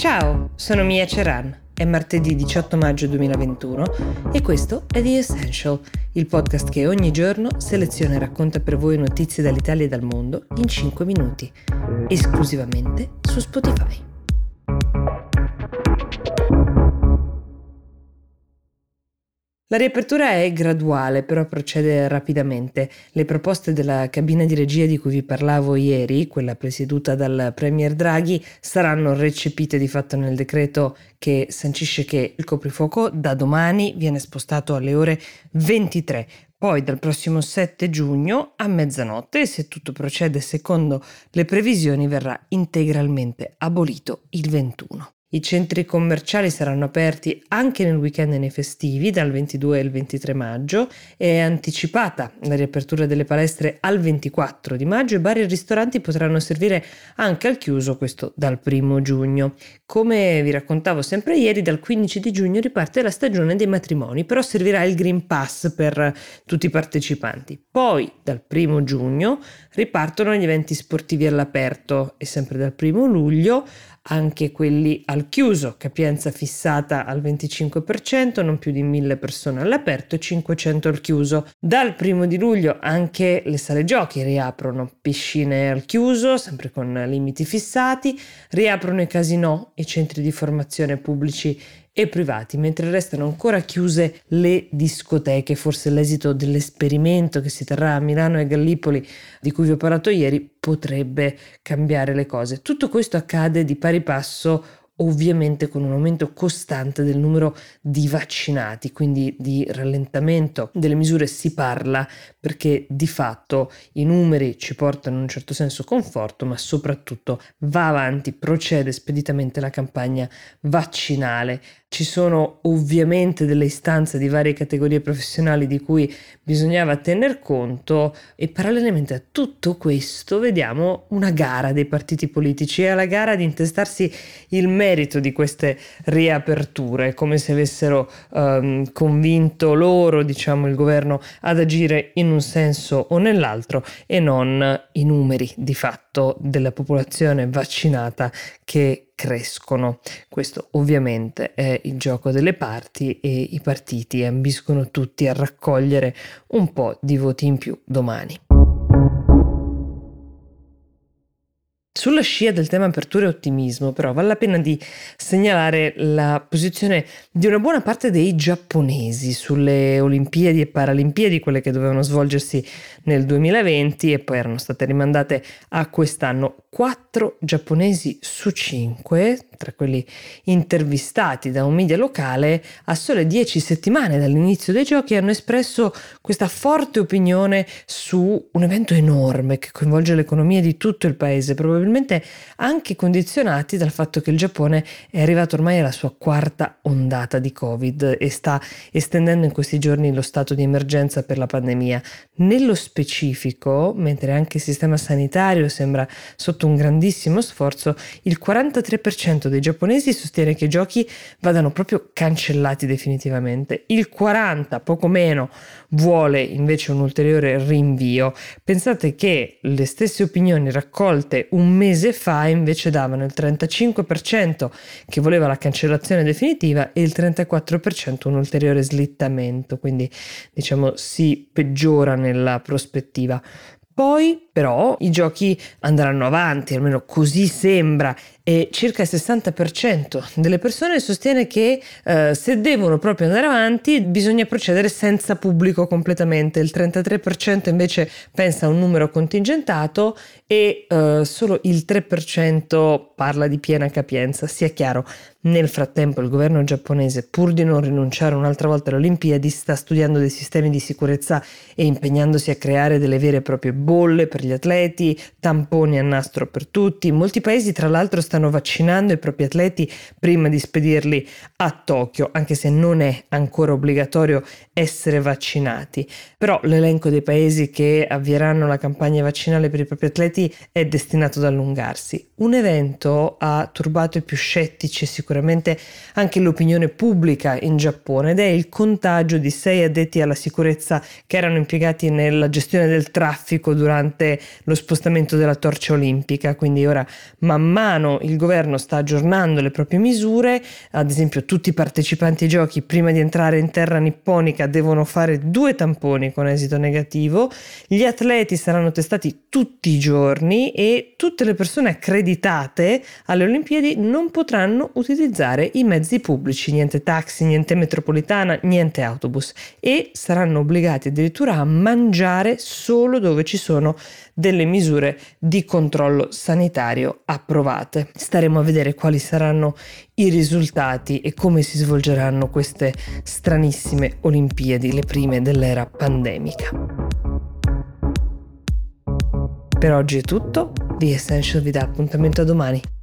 Ciao, sono Mia Ceran. È martedì 18 maggio 2021 e questo è The Essential, il podcast che ogni giorno seleziona e racconta per voi notizie dall'Italia e dal mondo in 5 minuti, esclusivamente su Spotify. La riapertura è graduale, però procede rapidamente. Le proposte della cabina di regia di cui vi parlavo ieri, quella presieduta dal Premier Draghi, saranno recepite di fatto nel decreto che sancisce che il coprifuoco da domani viene spostato alle ore 23. Poi dal prossimo 7 giugno a mezzanotte, se tutto procede secondo le previsioni, verrà integralmente abolito il 21. I centri commerciali saranno aperti anche nel weekend e nei festivi dal 22 al 23 maggio. È anticipata la riapertura delle palestre al 24 di maggio e bar e ristoranti potranno servire anche al chiuso, questo dal 1 giugno. Come vi raccontavo sempre ieri, dal 15 di giugno riparte la stagione dei matrimoni, però servirà il Green Pass per tutti i partecipanti. Poi dal 1 giugno ripartono gli eventi sportivi all'aperto e sempre dal 1 luglio anche quelli al chiuso, capienza fissata al 25%, non più di 1000 persone all'aperto e 500 al chiuso. Dal primo di luglio anche le sale giochi riaprono, piscine al chiuso, sempre con limiti fissati, riaprono i casinò, i centri di formazione pubblici e privati, mentre restano ancora chiuse le discoteche, forse l'esito dell'esperimento che si terrà a Milano e Gallipoli di cui vi ho parlato ieri potrebbe cambiare le cose. Tutto questo accade di pari passo ovviamente con un aumento costante del numero di vaccinati, quindi di rallentamento delle misure si parla perché di fatto i numeri ci portano in un certo senso conforto, ma soprattutto va avanti, procede speditamente la campagna vaccinale. Ci sono ovviamente delle istanze di varie categorie professionali di cui bisognava tener conto e parallelamente a tutto questo vediamo una gara dei partiti politici e alla gara di intestarsi il merito di queste riaperture, come se avessero um, convinto loro, diciamo, il governo ad agire in un senso o nell'altro e non i numeri di fatto della popolazione vaccinata che crescono. Questo ovviamente è il gioco delle parti e i partiti ambiscono tutti a raccogliere un po' di voti in più domani. Sulla scia del tema apertura e ottimismo, però, vale la pena di segnalare la posizione di una buona parte dei giapponesi sulle Olimpiadi e Paralimpiadi, quelle che dovevano svolgersi nel 2020 e poi erano state rimandate a quest'anno. Quattro giapponesi su cinque, tra quelli intervistati da un media locale, a sole dieci settimane dall'inizio dei giochi hanno espresso questa forte opinione su un evento enorme che coinvolge l'economia di tutto il paese, probabilmente anche condizionati dal fatto che il Giappone è arrivato ormai alla sua quarta ondata di Covid e sta estendendo in questi giorni lo stato di emergenza per la pandemia. Nello specifico, mentre anche il sistema sanitario sembra sotto un grandissimo sforzo, il 43% dei giapponesi sostiene che i giochi vadano proprio cancellati definitivamente. Il 40%, poco meno, vuole invece un ulteriore rinvio. Pensate che le stesse opinioni raccolte un mese fa invece davano il 35% che voleva la cancellazione definitiva e il 34% un ulteriore slittamento, quindi diciamo si peggiora nella prospettiva. Poi però i giochi andranno avanti, almeno così sembra, e circa il 60% delle persone sostiene che eh, se devono proprio andare avanti bisogna procedere senza pubblico completamente, il 33% invece pensa a un numero contingentato e eh, solo il 3% parla di piena capienza. Sia chiaro, nel frattempo il governo giapponese, pur di non rinunciare un'altra volta alle Olimpiadi, sta studiando dei sistemi di sicurezza e impegnandosi a creare delle vere e proprie bolle per gli atleti, tamponi a nastro per tutti. Molti paesi tra l'altro stanno vaccinando i propri atleti prima di spedirli a Tokyo, anche se non è ancora obbligatorio essere vaccinati. Però l'elenco dei paesi che avvieranno la campagna vaccinale per i propri atleti è destinato ad allungarsi. Un evento ha turbato i più scettici e sicuramente anche l'opinione pubblica in Giappone ed è il contagio di sei addetti alla sicurezza che erano impiegati nella gestione del traffico durante lo spostamento della torcia olimpica, quindi ora man mano il governo sta aggiornando le proprie misure, ad esempio tutti i partecipanti ai giochi prima di entrare in terra nipponica devono fare due tamponi con esito negativo, gli atleti saranno testati tutti i giorni e tutte le persone accreditate alle Olimpiadi non potranno utilizzare i mezzi pubblici, niente taxi, niente metropolitana, niente autobus e saranno obbligati addirittura a mangiare solo dove ci sono delle misure di controllo sanitario approvate. Staremo a vedere quali saranno i risultati e come si svolgeranno queste stranissime Olimpiadi, le prime dell'era pandemica. Per oggi è tutto, The Essential vi dà appuntamento a domani.